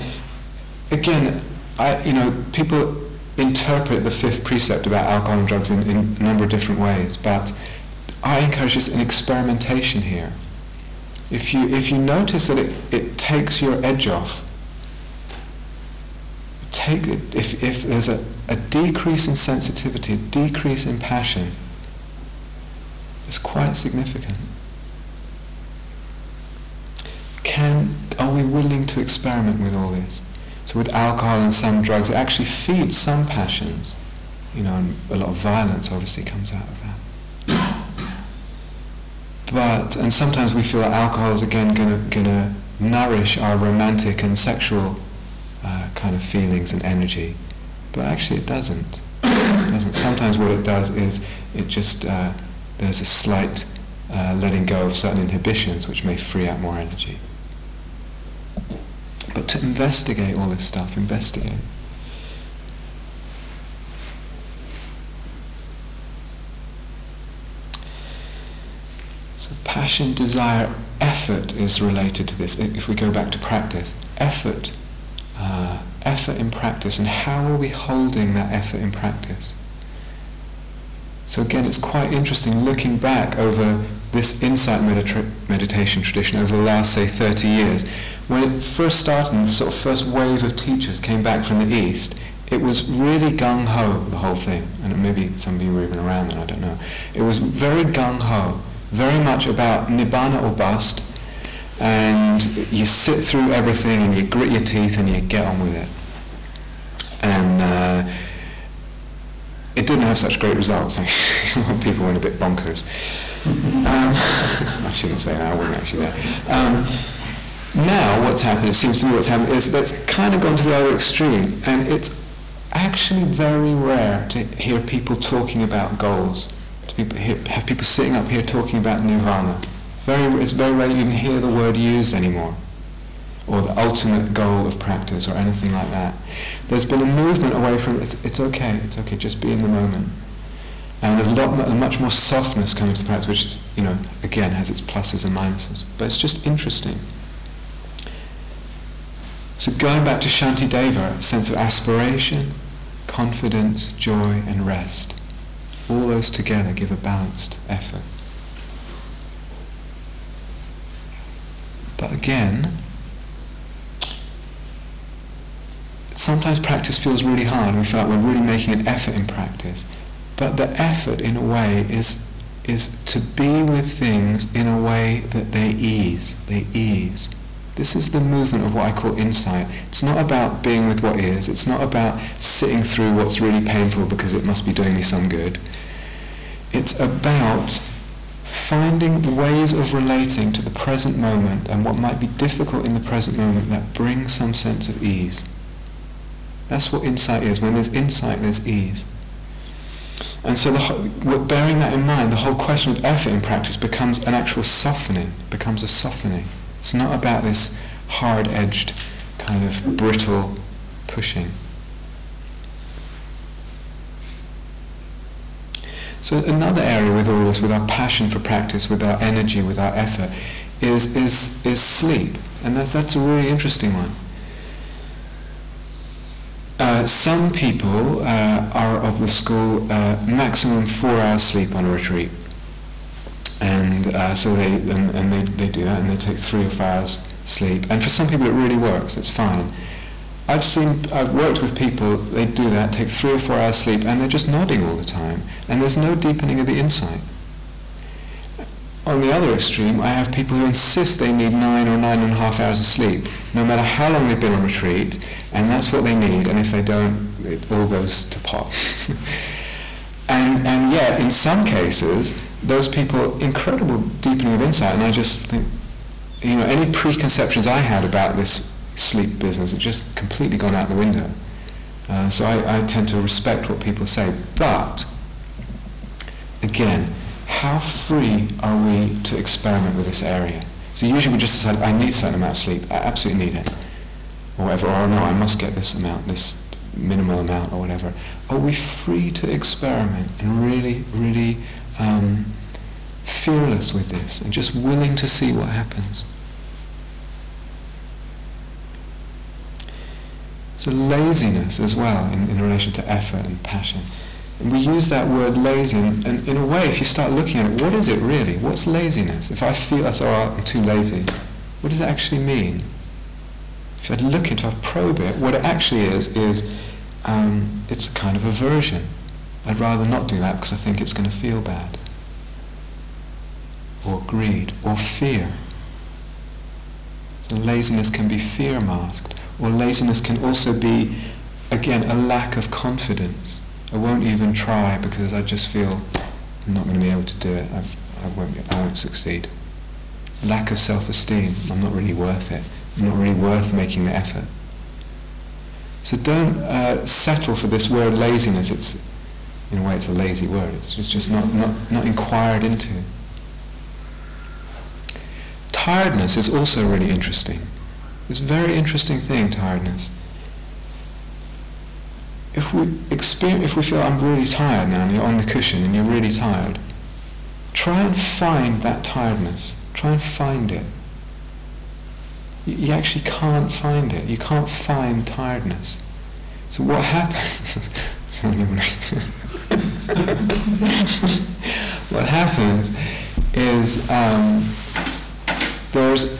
again, I, you know, people interpret the fifth precept about alcohol and drugs in, in a number of different ways, but I encourage just an experimentation here. If you, if you notice that it, it takes your edge off, take if, if there's a, a decrease in sensitivity, a decrease in passion, is quite significant. Can, are we willing to experiment with all this? So with alcohol and some drugs, it actually feeds some passions. You know, and a lot of violence obviously comes out of that. But, and sometimes we feel that alcohol is again going to nourish our romantic and sexual uh, kind of feelings and energy. But actually it doesn't. it doesn't. Sometimes what it does is it just uh, there's a slight uh, letting go of certain inhibitions which may free up more energy. But to investigate all this stuff, investigate. So passion, desire, effort is related to this. If we go back to practice, effort, uh, effort in practice, and how are we holding that effort in practice? So again, it's quite interesting looking back over this insight medita- meditation tradition over the last, say, 30 years. When it first started, and the sort of first wave of teachers came back from the East, it was really gung-ho, the whole thing. And maybe some of you were even around then, I don't know. It was very gung-ho, very much about nibbana or bust, and you sit through everything and you grit your teeth and you get on with it. And uh, it didn't have such great results. People went a bit bonkers. Um, I shouldn't say that, I wasn't actually there. Um, now what's happened, it seems to me what's happened, is that's kind of gone to the other extreme. And it's actually very rare to hear people talking about goals. To people, hear, have people sitting up here talking about nirvana. Very, it's very rare you can hear the word used anymore or the ultimate goal of practice or anything like that. There's been a movement away from it's, it's okay, it's okay, just be in the moment. And a lot, a much more softness coming to the practice, which is, you know, again has its pluses and minuses. But it's just interesting. So going back to Shantideva, sense of aspiration, confidence, joy, and rest. All those together give a balanced effort. But again, sometimes practice feels really hard we feel like we're really making an effort in practice. But the effort, in a way, is is to be with things in a way that they ease, they ease. This is the movement of what I call insight. It's not about being with what is. It's not about sitting through what's really painful because it must be doing me some good. It's about finding ways of relating to the present moment and what might be difficult in the present moment that bring some sense of ease. That's what insight is. When there's insight, there's ease. And so the, bearing that in mind, the whole question of effort in practice becomes an actual softening, becomes a softening. It's not about this hard-edged, kind of brittle pushing. So another area with all this, with our passion for practice, with our energy, with our effort, is, is, is sleep. And that's, that's a really interesting one. Uh, some people uh, are of the school uh, maximum four hours sleep on a retreat. And uh, so they and, and, they, they do that and they take three or four hours sleep. And for some people it really works it's fine. I've seen I've worked with people they do that take three or four hours sleep and they're just nodding all the time. And there's no deepening of the insight on the other extreme I have people who insist they need nine or nine and a half hours of sleep no matter how long they've been on retreat and that's what they need and if they don't it all goes to pot and and yet in some cases those people incredible deepening of insight, and I just think, you know, any preconceptions I had about this sleep business have just completely gone out the window. Uh, so I, I tend to respect what people say, but again, how free are we to experiment with this area? So usually we just decide, I need a certain amount of sleep, I absolutely need it, or whatever, or no, I must get this amount, this minimal amount, or whatever. Are we free to experiment and really, really um, fearless with this and just willing to see what happens. So laziness as well in, in relation to effort and passion. We use that word lazy, and, and, in a way, if you start looking at it, what is it really? What's laziness? If I feel as oh, I'm too lazy, what does it actually mean? If I look into, if I probe it, what it actually is, is um, it's a kind of aversion. I'd rather not do that because I think it's going to feel bad. Or greed, or fear. So laziness can be fear masked, or laziness can also be, again, a lack of confidence. I won't even try because I just feel I'm not going to be able to do it. I, I, won't, I won't succeed. Lack of self-esteem. I'm not really worth it. I'm not really worth making the effort. So don't uh, settle for this word laziness. It's in a way it's a lazy word. It's just, just not, not, not inquired into. Tiredness is also really interesting. It's a very interesting thing, tiredness. If we experience, if we feel I'm really tired now, and you're on the cushion and you're really tired, try and find that tiredness. Try and find it. You, you actually can't find it. You can't find tiredness. So what happens? what happens is um, there's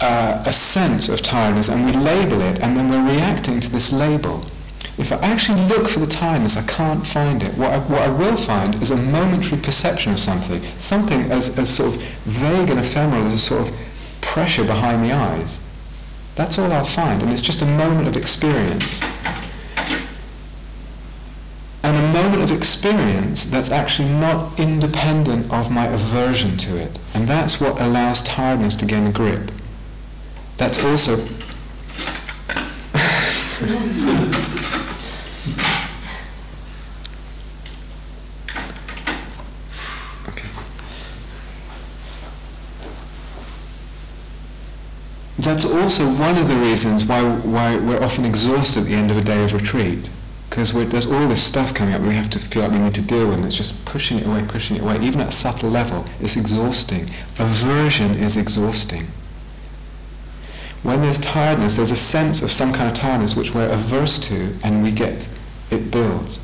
uh, a sense of tiredness and we label it and then we're reacting to this label. If I actually look for the tiredness, I can't find it. What I, what I will find is a momentary perception of something, something as, as sort of vague and ephemeral as a sort of pressure behind the eyes. That's all I'll find, and it's just a moment of experience and a moment of experience that's actually not independent of my aversion to it. And that's what allows tiredness to gain a grip. That's also... That's also one of the reasons why, why we're often exhausted at the end of a day of retreat because there's all this stuff coming up we have to feel like we need to deal with and it's just pushing it away, pushing it away. Even at a subtle level, it's exhausting. Aversion is exhausting. When there's tiredness, there's a sense of some kind of tiredness which we're averse to and we get, it builds.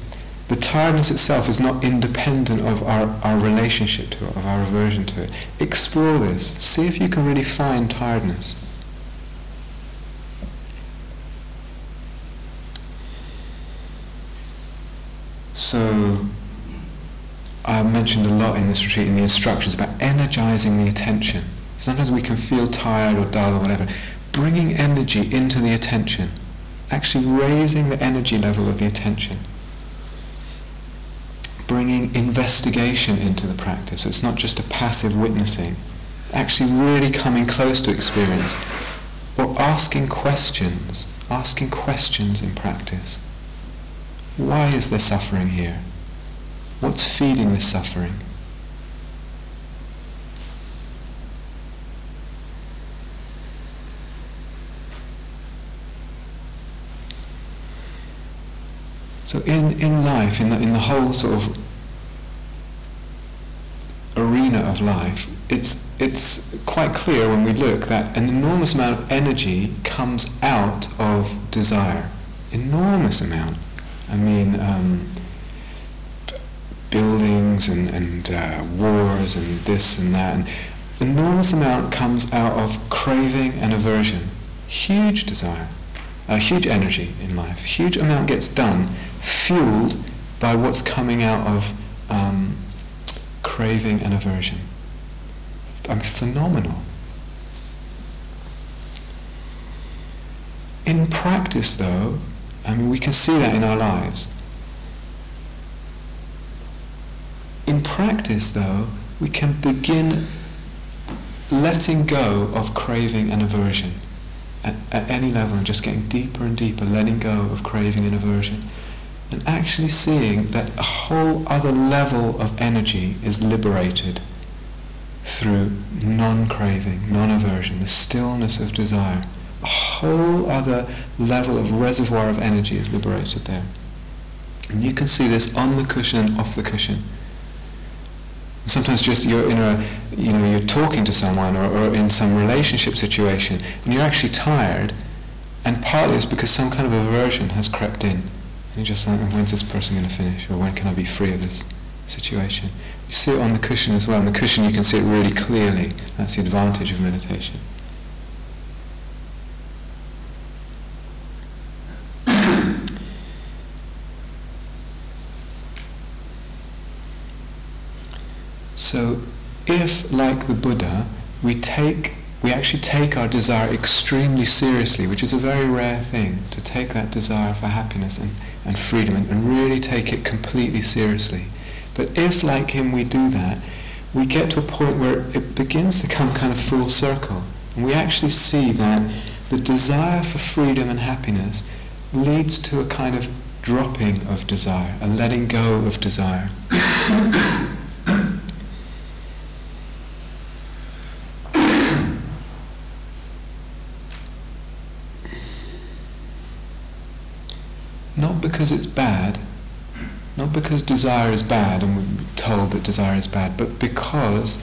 The tiredness itself is not independent of our, our relationship to it, of our aversion to it. Explore this. See if you can really find tiredness. So I've mentioned a lot in this retreat in the instructions about energizing the attention. Sometimes we can feel tired or dull or whatever. Bringing energy into the attention, actually raising the energy level of the attention. Bringing investigation into the practice. So it's not just a passive witnessing. Actually really coming close to experience. Or asking questions. Asking questions in practice. Why is there suffering here? What's feeding this suffering? So in, in life, in the, in the whole sort of arena of life, it's, it's quite clear when we look that an enormous amount of energy comes out of desire. Enormous amount. I mean, um, buildings and, and uh, wars and this and that. And enormous amount comes out of craving and aversion. Huge desire, a huge energy in life. Huge amount gets done, fueled by what's coming out of um, craving and aversion. I mean, phenomenal. In practice, though, I mean, we can see that in our lives. In practice, though, we can begin letting go of craving and aversion at, at any level and just getting deeper and deeper, letting go of craving and aversion and actually seeing that a whole other level of energy is liberated through non-craving, non-aversion, the stillness of desire. A whole other level of reservoir of energy is liberated there. And you can see this on the cushion and off the cushion. Sometimes just you're in a, you know, you're talking to someone or, or in some relationship situation and you're actually tired and partly it's because some kind of aversion has crept in. And you're just like, when's this person going to finish? Or when can I be free of this situation? You see it on the cushion as well. On the cushion you can see it really clearly. That's the advantage of meditation. So if, like the Buddha, we take we actually take our desire extremely seriously, which is a very rare thing, to take that desire for happiness and, and freedom and, and really take it completely seriously. But if, like him, we do that, we get to a point where it begins to come kind of full circle. And we actually see that the desire for freedom and happiness leads to a kind of dropping of desire, a letting go of desire. not because it's bad, not because desire is bad and we're told that desire is bad, but because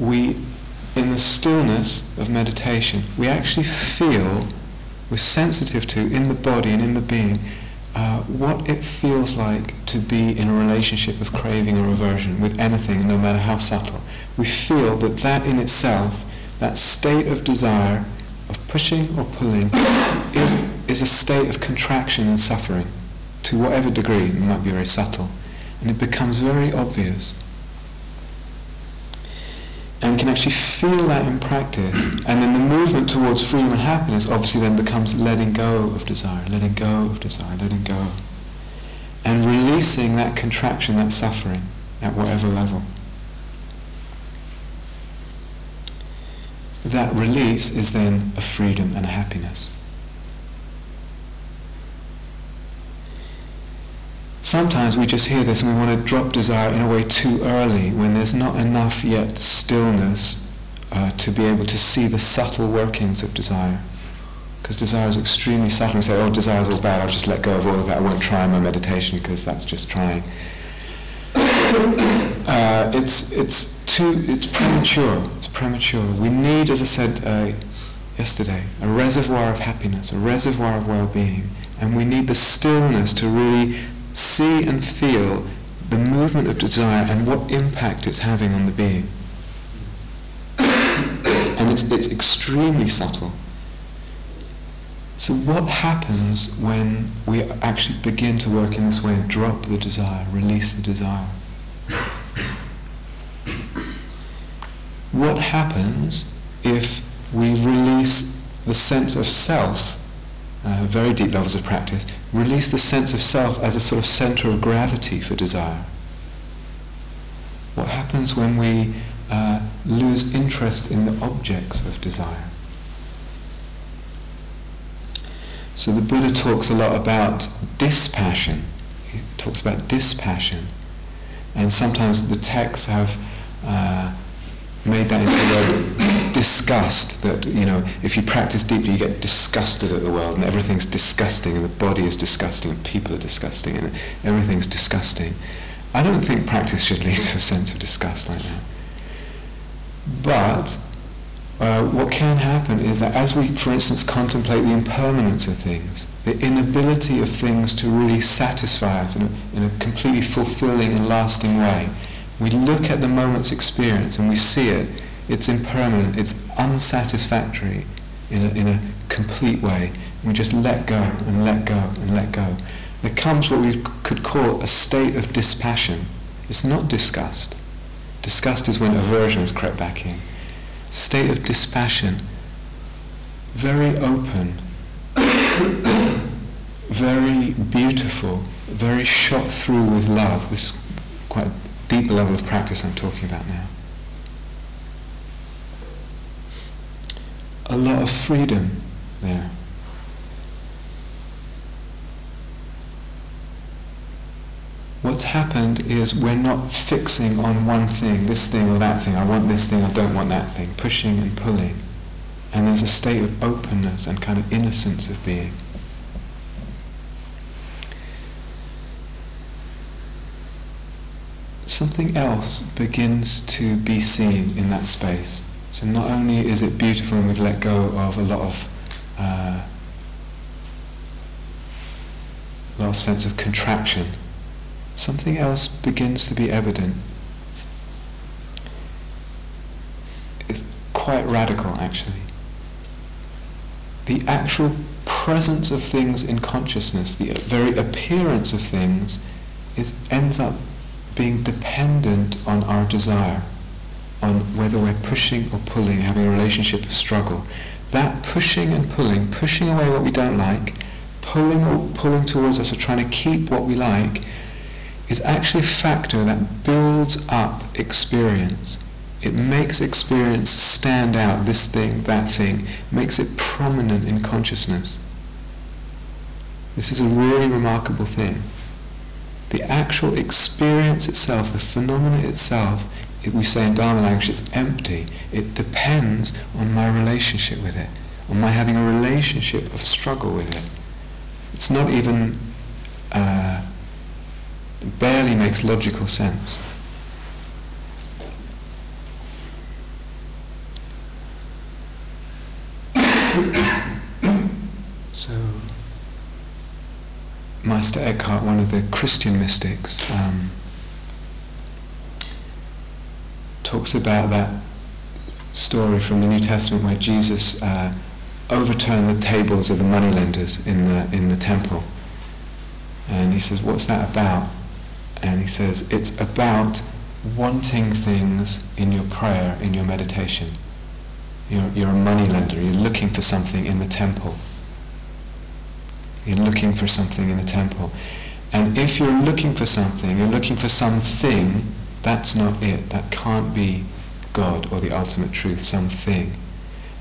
we, in the stillness of meditation, we actually feel, we're sensitive to, in the body and in the being, uh, what it feels like to be in a relationship of craving or aversion with anything, no matter how subtle. We feel that that in itself, that state of desire, of pushing or pulling, is, is a state of contraction and suffering to whatever degree, it might be very subtle, and it becomes very obvious. And we can actually feel that in practice, and then the movement towards freedom and happiness obviously then becomes letting go of desire, letting go of desire, letting go. And releasing that contraction, that suffering, at whatever level. That release is then a freedom and a happiness. Sometimes we just hear this and we want to drop desire in a way too early when there's not enough yet stillness uh, to be able to see the subtle workings of desire. Because desire is extremely subtle. We say, oh, desire is all bad, I'll just let go of all of that. I won't try my meditation because that's just trying. uh, it's, it's too, it's premature. It's premature. We need, as I said uh, yesterday, a reservoir of happiness, a reservoir of well-being. And we need the stillness to really see and feel the movement of desire and what impact it's having on the being. and it's, it's extremely subtle. So what happens when we actually begin to work in this way and drop the desire, release the desire? what happens if we release the sense of self, uh, very deep levels of practice, release the sense of self as a sort of center of gravity for desire? What happens when we uh, lose interest in the objects of desire? So the Buddha talks a lot about dispassion. He talks about dispassion. And sometimes the texts have uh, made that into the word disgust, that, you know, if you practice deeply, you get disgusted at the world, and everything's disgusting, and the body is disgusting, and people are disgusting, and everything's disgusting. I don't think practice should lead to a sense of disgust like that. But uh, what can happen is that as we, for instance, contemplate the impermanence of things, the inability of things to really satisfy us in a, in a completely fulfilling and lasting way, we look at the moment's experience and we see it, it's impermanent, it's unsatisfactory in a, in a complete way. We just let go and let go and let go. There comes what we could call a state of dispassion. It's not disgust. Disgust is when aversion has crept back in state of dispassion, very open, very beautiful, very shot through with love. This is quite deep level of practice I'm talking about now. A lot of freedom there. what's happened is we're not fixing on one thing, this thing or that thing. I want this thing, I don't want that thing. Pushing and pulling. And there's a state of openness and kind of innocence of being. Something else begins to be seen in that space. So not only is it beautiful and we've let go of a lot of uh, a lot of sense of contraction something else begins to be evident. It's quite radical, actually. The actual presence of things in consciousness, the very appearance of things, is ends up being dependent on our desire, on whether we're pushing or pulling, having a relationship of struggle. That pushing and pulling, pushing away what we don't like, pulling or pulling towards us or trying to keep what we like, is actually a factor that builds up experience. It makes experience stand out, this thing, that thing, makes it prominent in consciousness. This is a really remarkable thing. The actual experience itself, the phenomena itself, if we say in Dharma language, it's empty. It depends on my relationship with it, on my having a relationship of struggle with it. It's not even uh, barely makes logical sense. so, Meister Eckhart, one of the Christian mystics, um, talks about that story from the New Testament where Jesus uh, overturned the tables of the moneylenders in the in the temple, and he says, "What's that about?" And he says, it's about wanting things in your prayer, in your meditation. You're, you're a money lender, you're looking for something in the temple. You're looking for something in the temple. And if you're looking for something, you're looking for something, that's not it. That can't be God or the ultimate truth, something.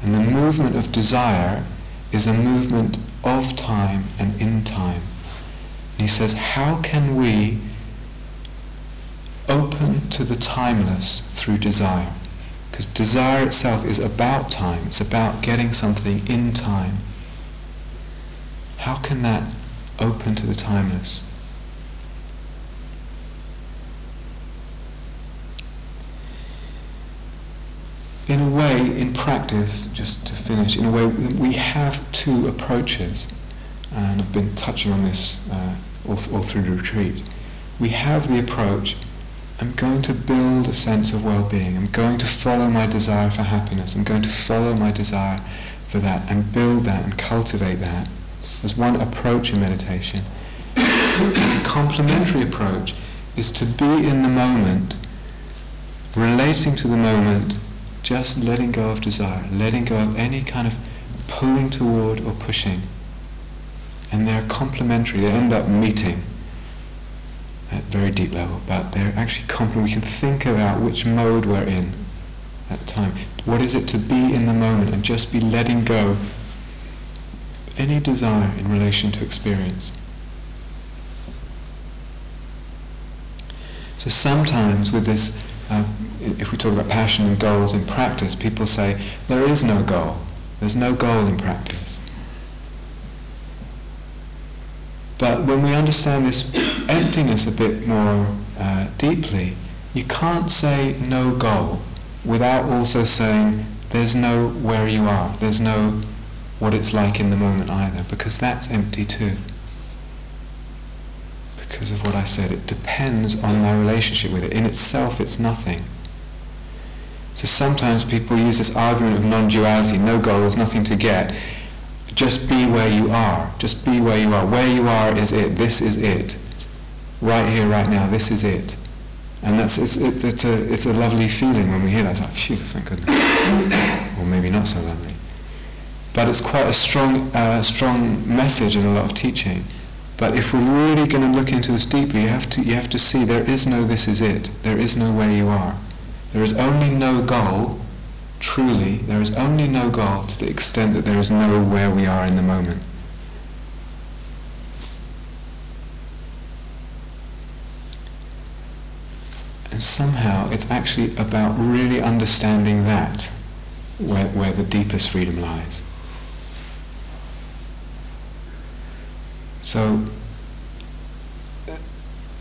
And the movement of desire is a movement of time and in time. And he says, how can we open to the timeless through desire. Because desire itself is about time, it's about getting something in time. How can that open to the timeless? In a way, in practice, just to finish, in a way, we have two approaches, and I've been touching on this uh, all, all through the retreat. We have the approach I'm going to build a sense of well-being. I'm going to follow my desire for happiness. I'm going to follow my desire for that and build that and cultivate that. There's one approach in meditation. the complementary approach is to be in the moment, relating to the moment just letting go of desire, letting go of any kind of pulling toward or pushing. And they're complementary, they end up meeting at very deep level, but they're actually complementary. We can think about which mode we're in at the time. What is it to be in the moment and just be letting go any desire in relation to experience. So sometimes with this, uh, if we talk about passion and goals in practice, people say there is no goal. There's no goal in practice. But when we understand this emptiness a bit more uh, deeply, you can't say no goal without also saying there's no where you are. There's no what it's like in the moment either, because that's empty too. Because of what I said, it depends on my relationship with it. In itself, it's nothing. So sometimes people use this argument of non-duality, no goals, nothing to get. Just be where you are. Just be where you are. Where you are is it. This is it. Right here, right now, this is it. And that's it's, it, it's a it's a lovely feeling when we hear that. It's like, phew, thank goodness. or maybe not so lovely. But it's quite a strong, uh, strong message in a lot of teaching. But if we're really going to look into this deeply, you have to, you have to see there is no this is it. There is no where you are. There is only no goal, truly, there is only no goal to the extent that there is no where we are in the moment. And somehow it's actually about really understanding that, where, where the deepest freedom lies. So,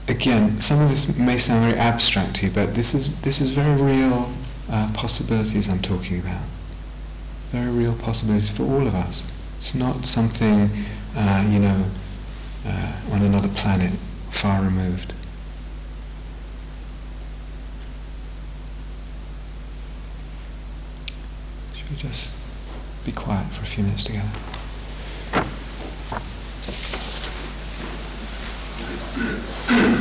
again, some of this may sound very abstract to you, but this is, this is very real uh, possibilities I'm talking about. Very real possibilities for all of us. It's not something, uh, you know, uh, on another planet, far removed. Should we just be quiet for a few minutes together? Mm-hmm.